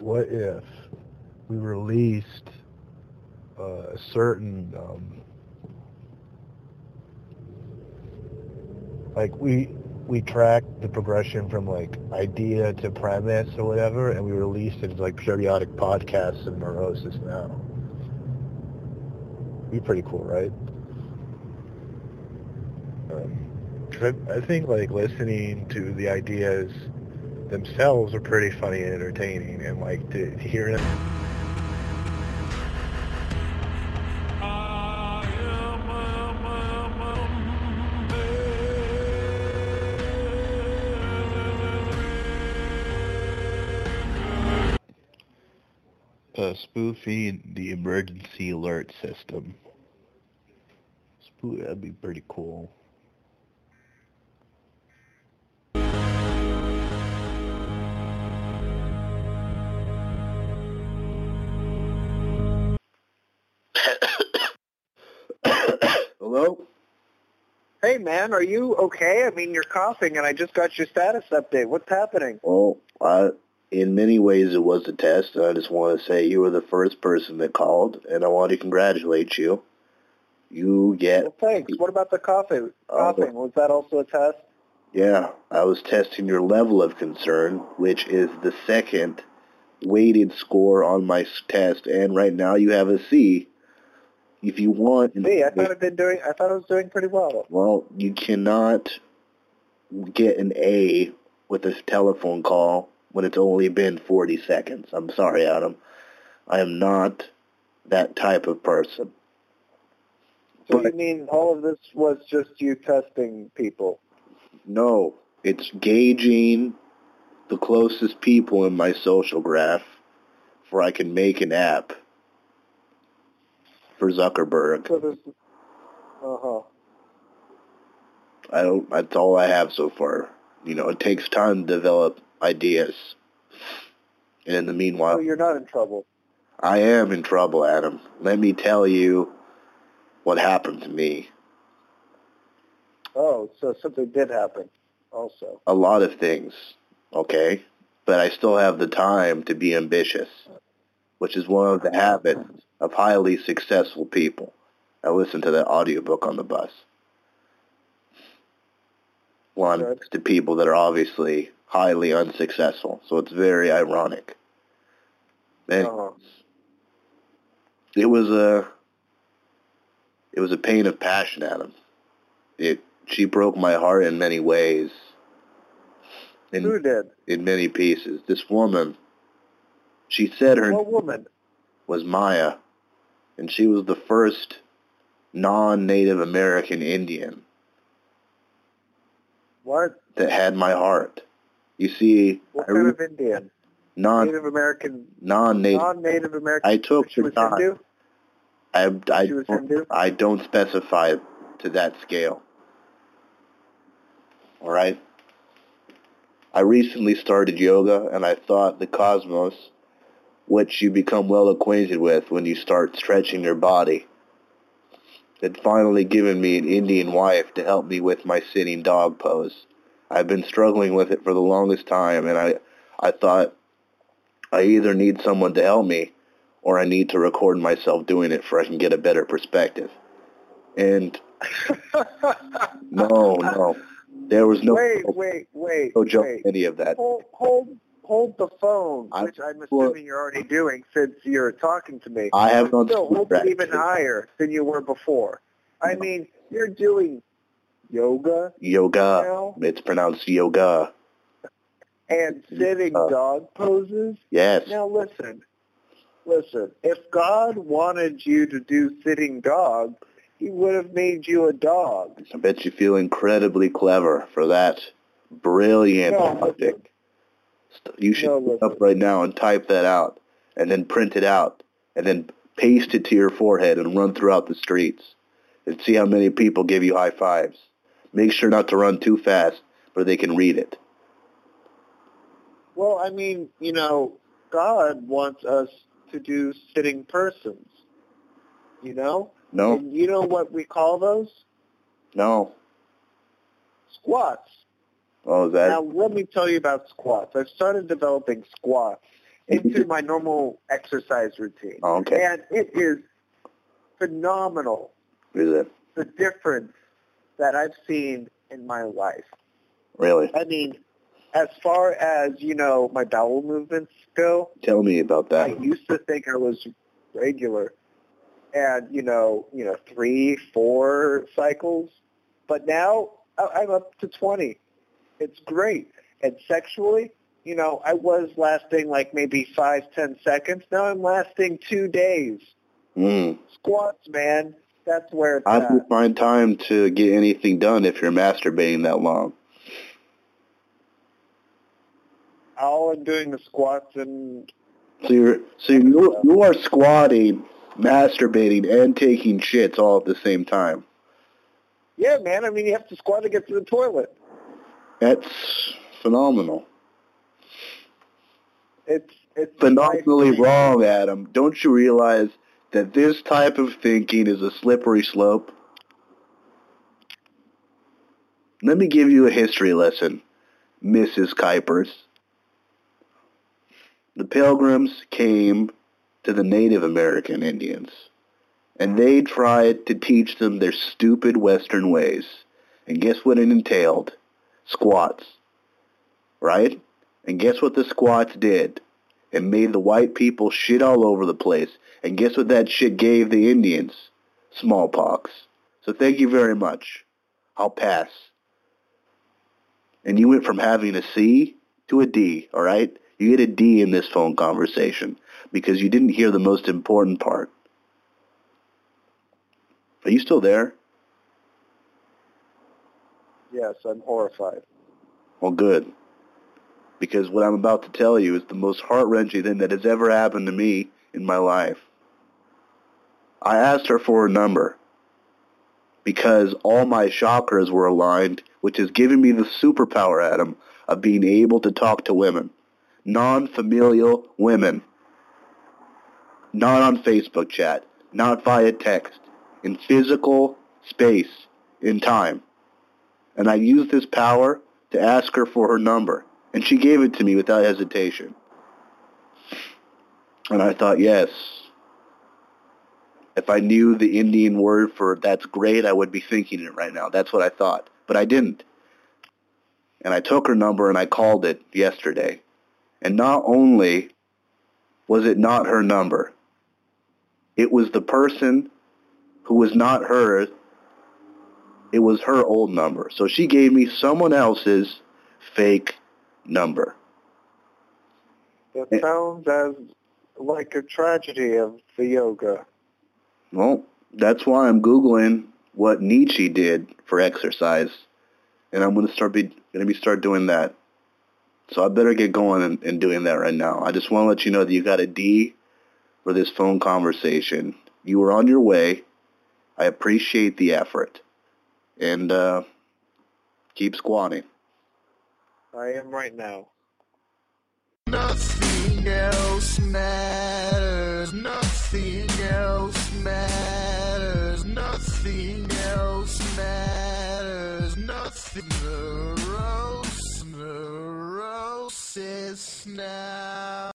what if we released uh, a certain um, like we we track the progression from like idea to premise or whatever, and we released it as like periodic podcasts of neurosis now. Be pretty cool, right? Um, I think like listening to the ideas themselves are pretty funny and entertaining, and like to, to hear them. Uh, spoofing the emergency alert system. Spoo- that'd be pretty cool. Hello? Hey man, are you okay? I mean, you're coughing, and I just got your status update. What's happening? Well, I, in many ways it was a test, and I just want to say you were the first person that called, and I want to congratulate you. You get, Well, thanks. What about the coughing? Oh. Coughing was that also a test? yeah, I was testing your level of concern, which is the second weighted score on my test, and right now you have a C. If you want, See, I thought I'd been doing. I thought I was doing pretty well. well, you cannot get an A with a telephone call when it's only been 40 seconds. I'm sorry, Adam. I am not that type of person. So But- you mean all of this was just you testing people? No, it's gauging the closest people in my social graph for I can make an app for Zuckerberg. So there's. Uh huh. I don't. That's all I have so far. You know, it takes time to develop ideas, and in the meanwhile, So you're not in trouble. I am in trouble, Adam. Let me tell you what happened to me. Oh, so something did happen. Also. A lot of things, okay? But I still have the time to be ambitious, which is one of the habits of highly successful people. I listened to that audiobook on the bus. One Good. to people that are obviously highly unsuccessful, so it's very ironic. And Uh-huh. it was a it was a pain of passion, Adam. It she broke my heart in many ways. In Who did? in many pieces. This woman, she said her What woman? was Maya, and she was the first non-Native American Indian What? that had my heart. You see, What I kind re- of Indian? non Native American. non-Native. Non-Native American. I took She was. Hindu. I I She was don't, Hindu? I don't specify to that scale. All right. I recently started yoga, and I thought the cosmos, which you become well acquainted with when you start stretching your body, had finally given me an Indian wife to help me with my sitting dog pose. I've been struggling with it for the longest time, and I, I thought I either need someone to help me or I need to record myself doing it for I can get a better perspective. And no, no, there was no wait, wait, wait, no joke wait. any of that. Hold, hold, hold the phone, I- which I'm assuming you're already doing since you're talking to me. I have not Still, hold it even higher than you were before. I mean, you're doing yoga yoga. now It's pronounced yoga. and sitting Uh, dog poses. Yes. Now listen, listen. If God wanted you to do sitting dog, He would have made you a dog. I bet you feel incredibly clever for that brilliant No, project. You should No, up right now and type that out, and then print it out, and then paste it to your forehead and run throughout the streets, and see how many people give you high fives. Make sure not to run too fast, where they can read it. Well, I mean, you know, God wants us to do sitting persons. You know? No, And you know what we call those? no. Squats. Oh, that Now, let me tell you about squats. I've started developing squats, into my normal exercise routine. Oh, okay. And it is phenomenal Is it the difference that I've seen in my life. really? I mean, as far as, you know, my bowel movements go, Tell me about that. I used to think I was regular and, you know, you know, three, four cycles. But now I'm up to 20. It's great. And sexually, you know, I was lasting like maybe five, ten seconds. Now I'm lasting two days. Mm. Squats, man. That's where it's How do you find time to get anything done if you're masturbating that long? All I'm doing the squats and So you're so you you are squatting, masturbating, and taking shits all at the same time. yeah, man. I mean, you have to squat to get to the toilet. That's phenomenal. It's it's Phenomenally wrong, Adam. Don't you realize that this type of thinking is a slippery slope? Let me give you a history lesson, Mrs. Kuipers. The Pilgrims came to the Native American Indians, and they tried to teach them their stupid Western ways. And guess what it entailed? Squats. Right? And guess what the squats did? It made the white people shit all over the place. And guess what that shit gave the Indians? Smallpox. So thank you very much. I'll pass. And you went from having a C to a D, alright? You get a D in this phone conversation because you didn't hear the most important part. Are you still there? Yes, I'm horrified. Well, good. Because what I'm about to tell you is the most heart-wrenching thing that has ever happened to me in my life. I asked her for her number because all my chakras were aligned, which has given me the superpower, Adam, of being able to talk to women. Non-familial women. Not on Facebook chat, not via text, in physical space, in time. And I used this power to ask her for her number. And she gave it to me without hesitation. And I thought, yes. If I knew the Indian word for that's great, I would be thinking it right now. That's what I thought. But I didn't. And I took her number and I called it yesterday. And not only was it not her number, it was the person who was not hers it was her old number. So she gave me someone else's fake number. That sounds as like a tragedy of the yoga. Well, that's why I'm googling what Nietzsche did for exercise, and I'm gonna start be gonna be start doing that. So I better get going and, and doing that right now. I just want to let you know that you got a D for this phone conversation. You were on your way. I appreciate the effort, and uh, keep squatting. I am right now. Nothing else matters. Nothing else matters. Nothing else matters. Nothing. Neurosis, neurosis now.